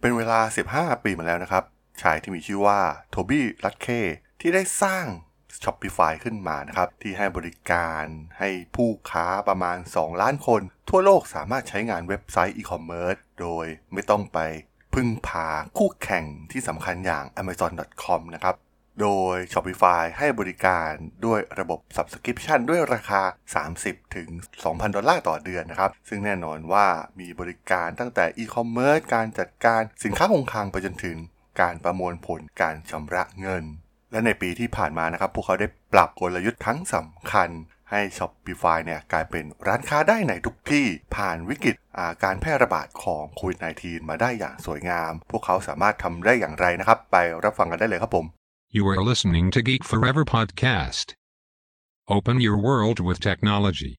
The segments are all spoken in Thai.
เป็นเวลา 15 ปีมาแล้วนะครับ ชายที่มีชื่อว่า Tobi Lütke ที่ได้สร้าง Shopify ขึ้นมานะครับ ที่ให้บริการให้ผู้ค้าประมาณ 2 ล้านคน ทั่วโลกสามารถใช้งานเว็บไซต์อีคอมเมิร์ซโดยไม่ต้องไปพึ่งพาคู่แข่งที่สำคัญอย่าง Amazon.com นะครับ โดย Shopify ให้บริการด้วยระบบ Subscription ด้วยราคา 30 ถึง 2,000 ดอลลาร์ต่อเดือนนะครับ ซึ่งแน่นอนว่ามีบริการตั้งแต่ e-commerce การจัดการสินค้าคงคลังไปจนถึงการประมวลผลการชำระเงิน และในปีที่ผ่านมานะครับ พวกเขาได้ปรับกลยุทธ์ครั้งสำคัญให้ Shopify เนี่ยกลายเป็นร้านค้าได้ในทุกที่ผ่านวิกฤตการแพร่ระบาดของโควิด -19 มาได้อย่างสวยงาม พวกเขาสามารถทำได้อย่างไรนะครับ ไปรับฟังกันได้เลยครับผม You are listening to Geek Forever podcast. Open your world with technology.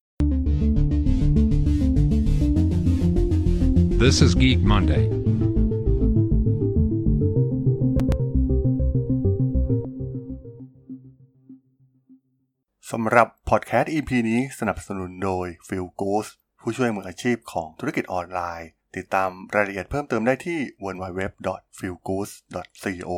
This is Geek Monday. สำหรับพอดแคสต์ EP นี้สนับสนุนโดย p h i l g o o s ผู้ช่วยมืออาชีพของธุรกิจออนไลน์ ติดตามรายละเอียดเพิ่มเติมได้ที่ www.feelgood.co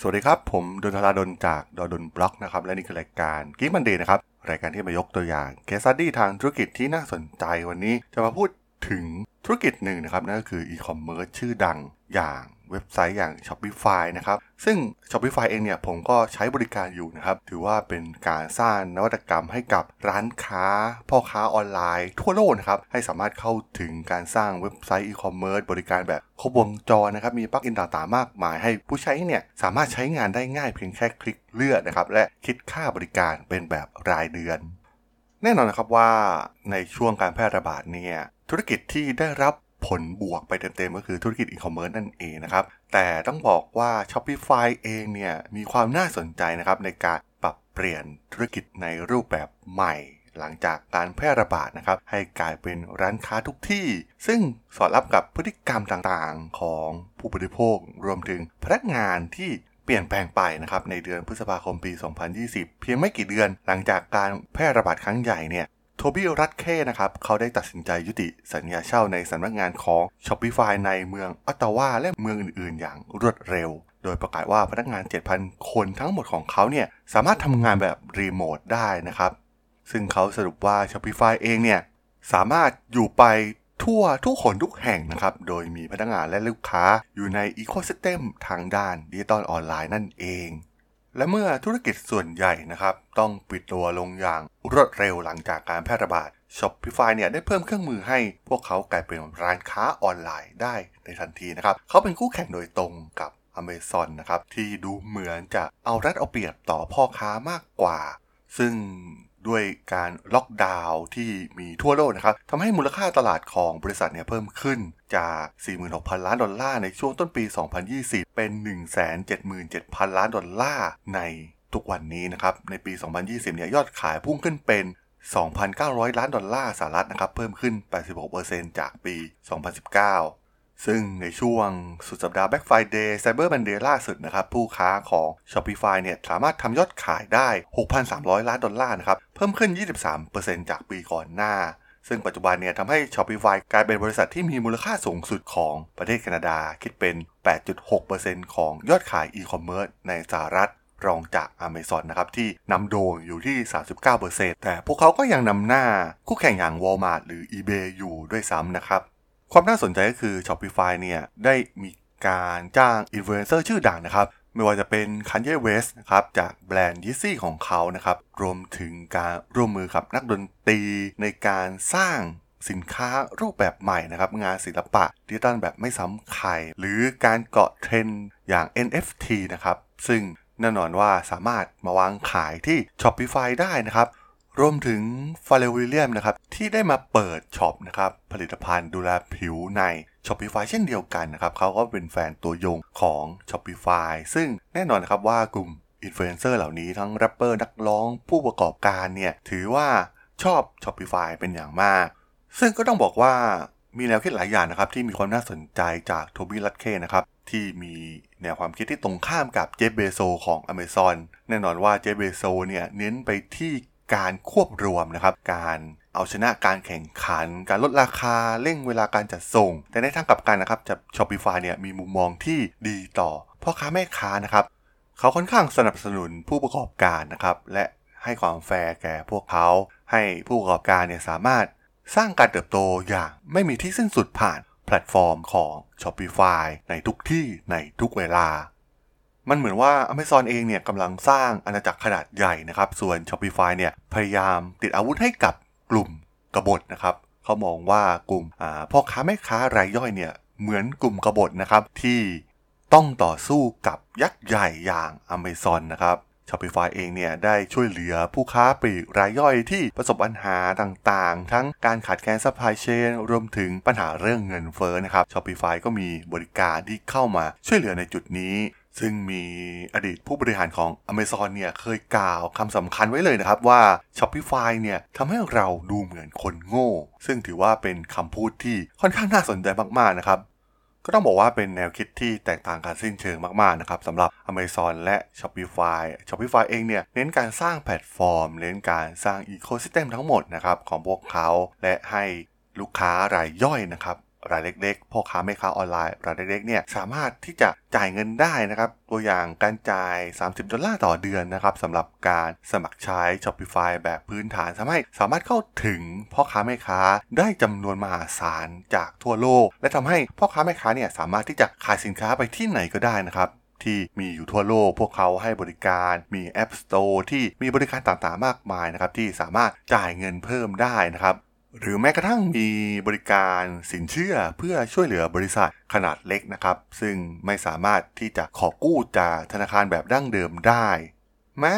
สวัสดีครับ ผมดนทราดนจากดดนบล็อกนะครับ และนี่คือรายการกิ๊มันเดย์นะครับ รายการที่มายกตัวอย่างเคส s ดี้ทางธุรกิจที่น่าสนใจวันนี้จะมาพูดถึงธุรกิจหนึ่งนะครับ นั่นก็คืออีคอมเมิร์ซชื่อดังอย่าง เว็บไซต์อย่าง Shopify นะครับ ซึ่ง Shopify เองเนี่ยผมก็ใช้บริการอยู่นะครับ ถือว่าเป็นการสร้างนวัตกรรมให้กับร้านค้า พ่อค้าออนไลน์ทั่วโลกนะครับ ให้สามารถเข้าถึงการสร้างเว็บไซต์อีคอมเมิร์ซบริการแบบครบวงจรนะครับ มี plug-in ต่างๆมากมายให้ผู้ใช้เนี่ยสามารถใช้งานได้ง่ายเพียงแค่คลิกเลือกนะครับ และคิดค่าบริการเป็นแบบรายเดือน แน่นอนนะครับว่าในช่วงการแพร่ระบาดเนี่ยธุรกิจที่ได้รับ ผลบวกไปเต็มๆ ก็คือธุรกิจอีคอมเมิร์ซนั่นเองนะครับ แต่ต้องบอกว่า Shopify เองเนี่ยมีความน่าสนใจนะครับในการปรับเปลี่ยนธุรกิจในรูปแบบใหม่ หลังจากการแพร่ระบาดนะครับให้กลายเป็นร้านค้าทุกที่ ซึ่งสอดรับกับพฤติกรรมต่างๆ ของผู้บริโภค รวมถึงพนักงานที่เปลี่ยนแปลงไปนะครับในเดือนพฤษภาคมปี 2020 เพียงไม่กี่เดือนหลังจากการแพร่ระบาดครั้งใหญ่เนี่ย ทบี้รัตเคนะครับ เขาได้ตัดสินใจยุติสัญญาเช่าในสำนักงานของ Shopify ในเมืองออตตาวาและเมืองอื่นๆ อย่างรวดเร็ว โดยประกาศว่าพนักงาน 7,000 คนทั้งหมดของเขาเนี่ย สามารถทำงานแบบรีโมทได้นะครับ ซึ่งเขาสรุปว่า Shopify เองเนี่ย สามารถอยู่ไปทั่วทุกคนทุกแห่งนะครับ โดยมีพนักงานและลูกค้าอยู่ในอีโคซิสเต็มทางด้านดิจิตอลออนไลน์นั่นเอง และเมื่อธุรกิจส่วนใหญ่นะครับ ต้องปิดตัวลงอย่างรวดเร็วหลังจากการแพร่ระบาด Shopify เนี่ยได้เพิ่มเครื่องมือให้พวกเขากลายเป็นร้านค้าออนไลน์ได้ในทันทีนะครับ เขาเป็นคู่แข่งโดยตรงกับ Amazon นะครับ ที่ดูเหมือนจะเอารัดเอาเปรียบต่อพ่อค้ามากกว่า ซึ่ง ด้วยการล็อกดาวน์ที่มีทั่วโลกนะครับทำให้มูลค่าตลาดของบริษัทเนี่ยเพิ่มขึ้นจาก 46,000 ล้านดอลลาร์ในช่วงต้นปี 2020 เป็น 177,000 ล้านดอลลาร์ในทุกวันนี้นะครับในปี 2020 เนี่ยยอดขายพุ่งขึ้นเป็น 2,900 ล้านดอลลาร์สหรัฐนะครับเพิ่มขึ้น 86%จากปี 2019 ซึ่งในช่วงสุดสัปดาห์ Black Friday Cyber Monday ล่าสุดนะครับ ผู้ค้าของ Shopify เนี่ยสามารถทำยอดขายได้ 6,300 ล้านดอลลาร์นะครับ เพิ่มขึ้น 23%จากปีก่อนหน้า ซึ่งปัจจุบันเนี่ยทำให้ Shopify กลายเป็นบริษัทที่มีมูลค่าสูงสุดของประเทศแคนาดา คิดเป็น 8.6%ของยอดขายอีคอมเมิร์ซในสหรัฐรองจาก Amazon นะครับที่นำโด่งอยู่ที่ 39%แต่พวกเขาก็ยังนำหน้าคู่แข่งอย่าง Walmart หรือ eBay อยู่ด้วยซ้ำนะครับ ความน่าสนใจก็คือ Shopify เนี่ยได้มีการจ้างอินฟลูเอนเซอร์ชื่อดังนะครับ ไม่ว่าจะเป็น Kanye West นะครับ จากแบรนด์ Yeezy ของเขานะครับ รวมถึงการร่วมมือกับนักดนตรีในการสร้างสินค้ารูปแบบใหม่นะครับ งานศิลปะดิจิตอลแบบไม่ซ้ำใคร หรือการเกาะเทรนด์อย่าง NFT นะครับ ซึ่งแน่นอนว่าสามารถมาวางขายที่ Shopify ได้นะครับ รวมถึง Pharrell Williams นะครับที่ได้มาเปิดช็อปนะครับผลิตภัณฑ์ดูแลผิวใน Shopify เช่นเดียวกันนะครับเขาก็เป็นแฟนตัวยงของ Shopify ซึ่งแน่นอนนะครับว่ากลุ่มอินฟลูเอนเซอร์เหล่านี้ทั้งแรปเปอร์นักร้องผู้ประกอบการเนี่ยถือว่าชอบ Shopify เป็นอย่างมาก ซึ่งก็ต้องบอกว่ามีแนวคิดหลายอย่างนะครับที่มีความน่าสนใจจากโทบี้ลัตเคนะครับที่มีแนวความคิดที่ตรงข้ามกับเจฟเบโซของ Amazon แน่นอนว่าเจฟเบโซเนี่ยเน้นไปที่ การควบรวมนะครับ การเอาชนะการแข่งขัน การลดราคาเร่งเวลาการจัดส่ง แต่ในทางกลับกันนะครับจะ Shopify เนี่ยมีมุมมองที่ดีต่อพ่อค้าแม่ค้านะครับเขาค่อนข้างสนับสนุนผู้ประกอบการนะครับและให้ความแฟร์แก่พวกเขาให้ผู้ประกอบการเนี่ยสามารถสร้างการเติบโตอย่างไม่มีที่สิ้นสุดผ่านแพลตฟอร์มของ Shopify ในทุกที่ในทุกเวลา มันเหมือนว่า Amazon เองเนี่ยกำลังสร้างอาณาจักรขนาดใหญ่นะครับ ส่วน Shopify เนี่ยพยายามติดอาวุธให้กับกลุ่มกบฏนะครับ เขามองว่ากลุ่มพ่อค้าแม่ค้ารายย่อยเนี่ยเหมือนกลุ่มกบฏนะครับที่ต้องต่อสู้กับยักษ์ใหญ่อย่าง Amazon นะครับ Shopify เองเนี่ยได้ช่วยเหลือผู้ค้าปลีกรายย่อยที่ประสบปัญหาต่างๆ ทั้งการขาดแคลนซัพพลายเชนรวมถึงปัญหาเรื่องเงินเฟ้อนะครับ Shopify ก็มีบริการที่เข้ามาช่วยเหลือในจุดนี้ ซึ่งมีอดีตผู้บริหารของ Amazon เนี่ยเคยกล่าวคำสำคัญไว้เลยนะครับว่า Shopify เนี่ยทำให้เราดูเหมือนคนโง่ ซึ่งถือว่าเป็นคำพูดที่ค่อนข้างน่าสนใจมากๆนะครับ ก็ต้องบอกว่าเป็นแนวคิดที่แตกต่างกันสิ้นเชิงมากๆนะครับสำหรับ Amazon และ Shopify Shopify เองเนี่ยเน้นการสร้างแพลตฟอร์ม เน้นการสร้าง ecosystem ทั้งหมดนะครับของพวกเขาและให้ลูกค้ารายย่อยนะครับ รายเล็กๆ พ่อค้าแม่ค้าออนไลน์รายเล็กๆเนี่ยสามารถที่จะจ่ายเงินได้นะครับ ตัวอย่างการจ่าย 30 ดอลลาร์ต่อเดือนนะครับสำหรับการสมัครใช้ Shopify แบบพื้นฐานทำให้สามารถเข้าถึงพ่อค้าแม่ค้าได้จำนวนมหาศาลจากทั่วโลก และทำให้พ่อค้าแม่ค้าเนี่ยสามารถที่จะขายสินค้าไปที่ไหนก็ได้นะครับที่มีอยู่ทั่วโลก พวกเขาให้บริการ มี App Store ที่มีบริการต่างๆ มากมายนะครับ ที่สามารถจ่ายเงินเพิ่มได้นะครับ หรือแม้กระทั่งมีบริการสินเชื่อเพื่อช่วยเหลือบริษัทขนาดเล็กนะครับ ซึ่งไม่สามารถที่จะขอกู้จากธนาคารแบบดั้งเดิมได้ แม้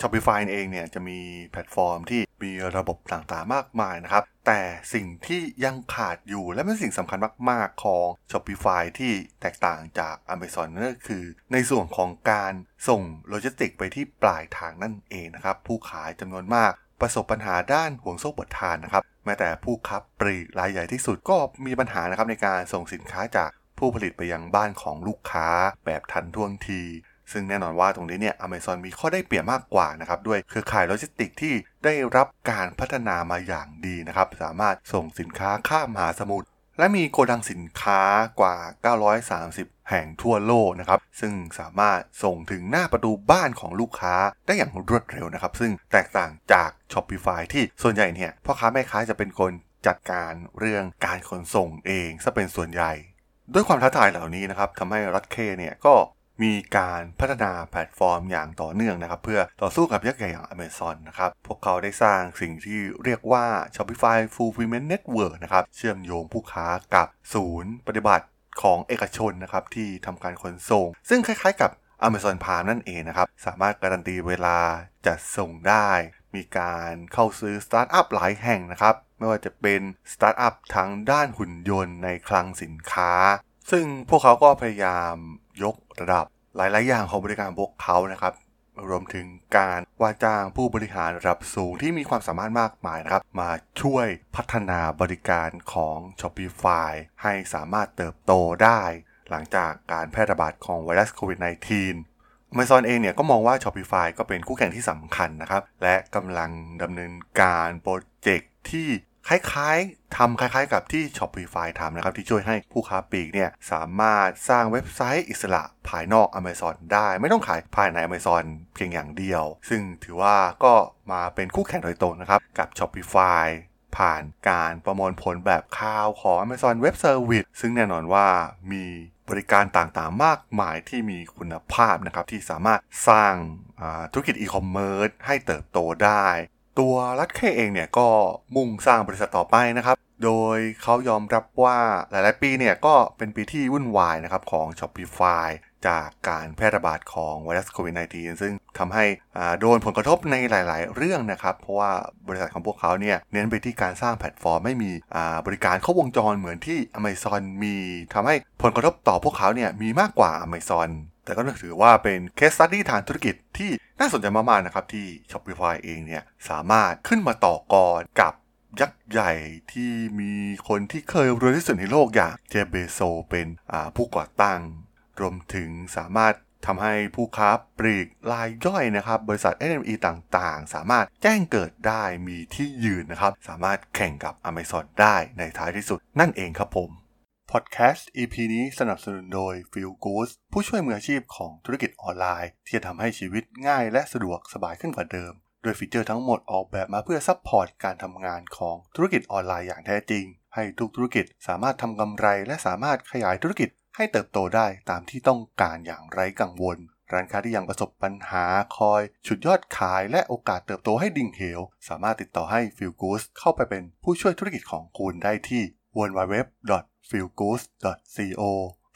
Shopify เองเนี่ยจะมีแพลตฟอร์มที่มีระบบต่างๆมากมายนะครับ แต่สิ่งที่ยังขาดอยู่และเป็นสิ่งสำคัญมากๆของ Shopify ที่แตกต่างจาก Amazon นั่นก็คือ ในส่วนของการส่งโลจิสติกไปที่ปลายทางนั่นเองนะครับ ผู้ขายจำนวนมาก ประสบปัญหาด้านห่วงโซ่อุปทานนะครับแม้แต่ผู้ค้าปลีกรายใหญ่ที่สุดก็มีปัญหานะครับในการส่งสินค้าจากผู้ผลิตไปยังบ้านของลูกค้าแบบทันท่วงที ซึ่งแน่นอนว่าตรงนี้เนี่ยอเมซอนมีข้อได้เปรียบมากกว่านะครับด้วยเครือข่ายโลจิสติกที่ได้รับการพัฒนามาอย่างดีนะครับ สามารถส่งสินค้าข้ามมหาสมุทรและมีโกดังสินค้ากว่า 930 แห่งทั่วโลกนะครับ ซึ่งสามารถส่งถึงหน้าประตูบ้านของลูกค้าได้อย่างรวดเร็วนะครับ ซึ่งแตกต่างจาก Shopify ที่ส่วนใหญ่เนี่ยพ่อค้าแม่ค้าจะเป็นคนจัดการเรื่องการขนส่งเองซะเป็นส่วนใหญ่ ด้วยความท้าทายเหล่านี้นะครับทำให้ลัตเคเนี่ยก็มีการพัฒนาแพลตฟอร์มอย่างต่อเนื่องนะครับ เพื่อต่อสู้กับยักษ์ใหญ่อย่าง Amazon นะครับ พวกเขาได้สร้างสิ่งที่เรียกว่า Shopify Fulfillment Network นะครับ เชื่อมโยงผู้ค้ากับศูนย์ปฏิบัติ ของเอกชนนะครับที่ทำการขนส่ง ซึ่งคล้ายๆกับ Amazon Prime นั่นเองนะครับ สามารถการันตีเวลาจัดส่งได้ มีการเข้าซื้อสตาร์ทอัพหลายแห่งนะครับ ไม่ว่าจะเป็นสตาร์ทอัพทางด้านหุ่นยนต์ในคลังสินค้า ซึ่งพวกเขาก็พยายามยกระดับหลาย ๆ อย่างของบริการพวกเขานะครับ รวมถึงการ ว่าจ้างผู้บริหารระดับสูงที่มีความสามารถมากมายนะครับ มาช่วยพัฒนาบริการของ Shopify ให้สามารถเติบโตได้ หลังจากการแพร่ระบาดของไวรัสโควิด -19 Amazon เองเนี่ยก็มองว่า Shopify ก็เป็นคู่แข่งที่สำคัญนะครับ และกำลังดำเนินการโปรเจกต์ที่ คล้ายๆทำคล้ายๆกับที่ Shopify ทำนะครับ ที่ช่วยให้ผู้ค้าปลีกเนี่ยสามารถสร้างเว็บไซต์อิสระภายนอก Amazon ได้ ไม่ต้องขายภายใน Amazon เพียงอย่างเดียว ซึ่งถือว่าก็มาเป็นคู่แข่งโดยตรงนะครับ กับ Shopify ผ่านการประมวลผลแบบข่าวของ Amazon Web Service ซึ่งแน่นอนว่ามีบริการต่างๆ มากมายที่มีคุณภาพนะครับ ที่สามารถสร้างธุรกิจอีคอมเมิร์ซให้เติบโตได้ ตัวลัตเคเองเนี่ยก็มุ่งสร้างบริษัทต่อไปนะครับ โดยเขายอมรับว่าหลาย ๆ ปีเนี่ยก็เป็นปีที่วุ่นวายนะครับของ Shopify จากการแพร่ระบาดของไวรัสโควิด -19 ซึ่งทำให้โดนผลกระทบในหลาย ๆ เรื่องนะครับ เพราะว่าบริษัทของพวกเขาเนี่ยเน้นไปที่การสร้างแพลตฟอร์มไม่มีบริการครบวงจรเหมือนที่ Amazon มีทำให้ผลกระทบต่อพวกเขาเนี่ยมีมากกว่า Amazon แต่ก็ถือว่าเป็นเคสตัดดี้ทางธุรกิจที่น่าสนใจมากๆนะครับที่ Shopify เองเนี่ยสามารถขึ้นมาต่อกรกับยักษ์ใหญ่ที่มีคนที่เคยรวยที่สุดในโลกอย่างเจเบโซเป็นผู้ก่อตั้ง รวมถึงสามารถทำให้ผู้ค้าปลีกรายย่อยนะครับ บริษัท SME ต่างๆ สามารถแจ้งเกิดได้มีที่ยืนนะครับ สามารถแข่งกับ Amazon ได้ในท้ายที่สุดนั่นเองครับผม พอดแคสต์ EP นี้สนับสนุนโดย Fillgoods ผู้ช่วยมืออาชีพของธุรกิจออนไลน์ ที่จะทำให้ชีวิตง่ายและสะดวกสบายขึ้นกว่าเดิม โดยฟีเจอร์ทั้งหมดออกแบบมาเพื่อ support การทำงานของธุรกิจออนไลน์อย่างแท้จริง ให้ทุกธุรกิจสามารถทำกำไร และสามารถขยายธุรกิจให้เติบโตได้ตามที่ต้องการอย่างไร้กังวล ร้านค้าที่ยังประสบปัญหาคอยฉุดยอดขายและโอกาสเติบโตให้ดิ่งเหว สามารถติดต่อให้ Fillgoods เข้าไปเป็นผู้ช่วยธุรกิจของคุณได้ที่ www.feelgood.co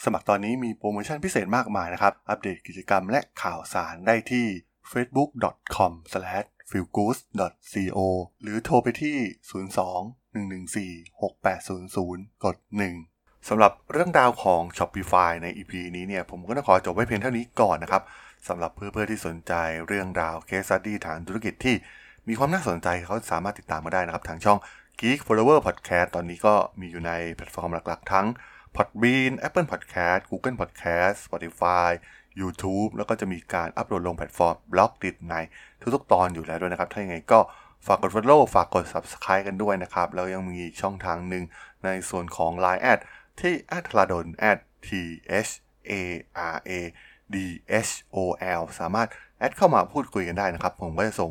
สมัครตอนนี้มีโปรโมชั่นพิเศษมากมายนะครับ อัปเดตกิจกรรมและข่าวสารได้ที่ facebook.com/feelgood.co หรือโทรไปที่ 02 114 6800 กด 1 สำหรับเรื่องราวของ Shopify ใน EP นี้เนี่ย ผมก็ต้องขอจบไว้เพียงเท่านี้ก่อนนะครับสำหรับเพื่อนๆที่สนใจเรื่องราวเคส e ดี้ทางธุรกิจที่มีความน่าสนใจก็สามารถติดตามมาได้นะครับ ทางช่อง Geek Forever Podcast ตอนนี้ก็มีอยู่ในแพลตฟอร์มหลักๆ ทั้ง Podbean Apple Podcast Google Podcast Spotify YouTube แล้วก็จะมีการอัปโหลดลงแพลตฟอร์ม Blockdit ในทุกๆ ตอนอยู่แล้วด้วยนะครับ ถ้าอย่างไงก็ฝากกด follow ฝากกด subscribe กันด้วยนะครับ แล้วยังมีช่องทางหนึ่งในส่วนของ Line add ที่ a t l a d o n t h a r a d h o l สามารถแอดเข้ามาพูดคุยกันได้นะครับ ผมก็จะส่ง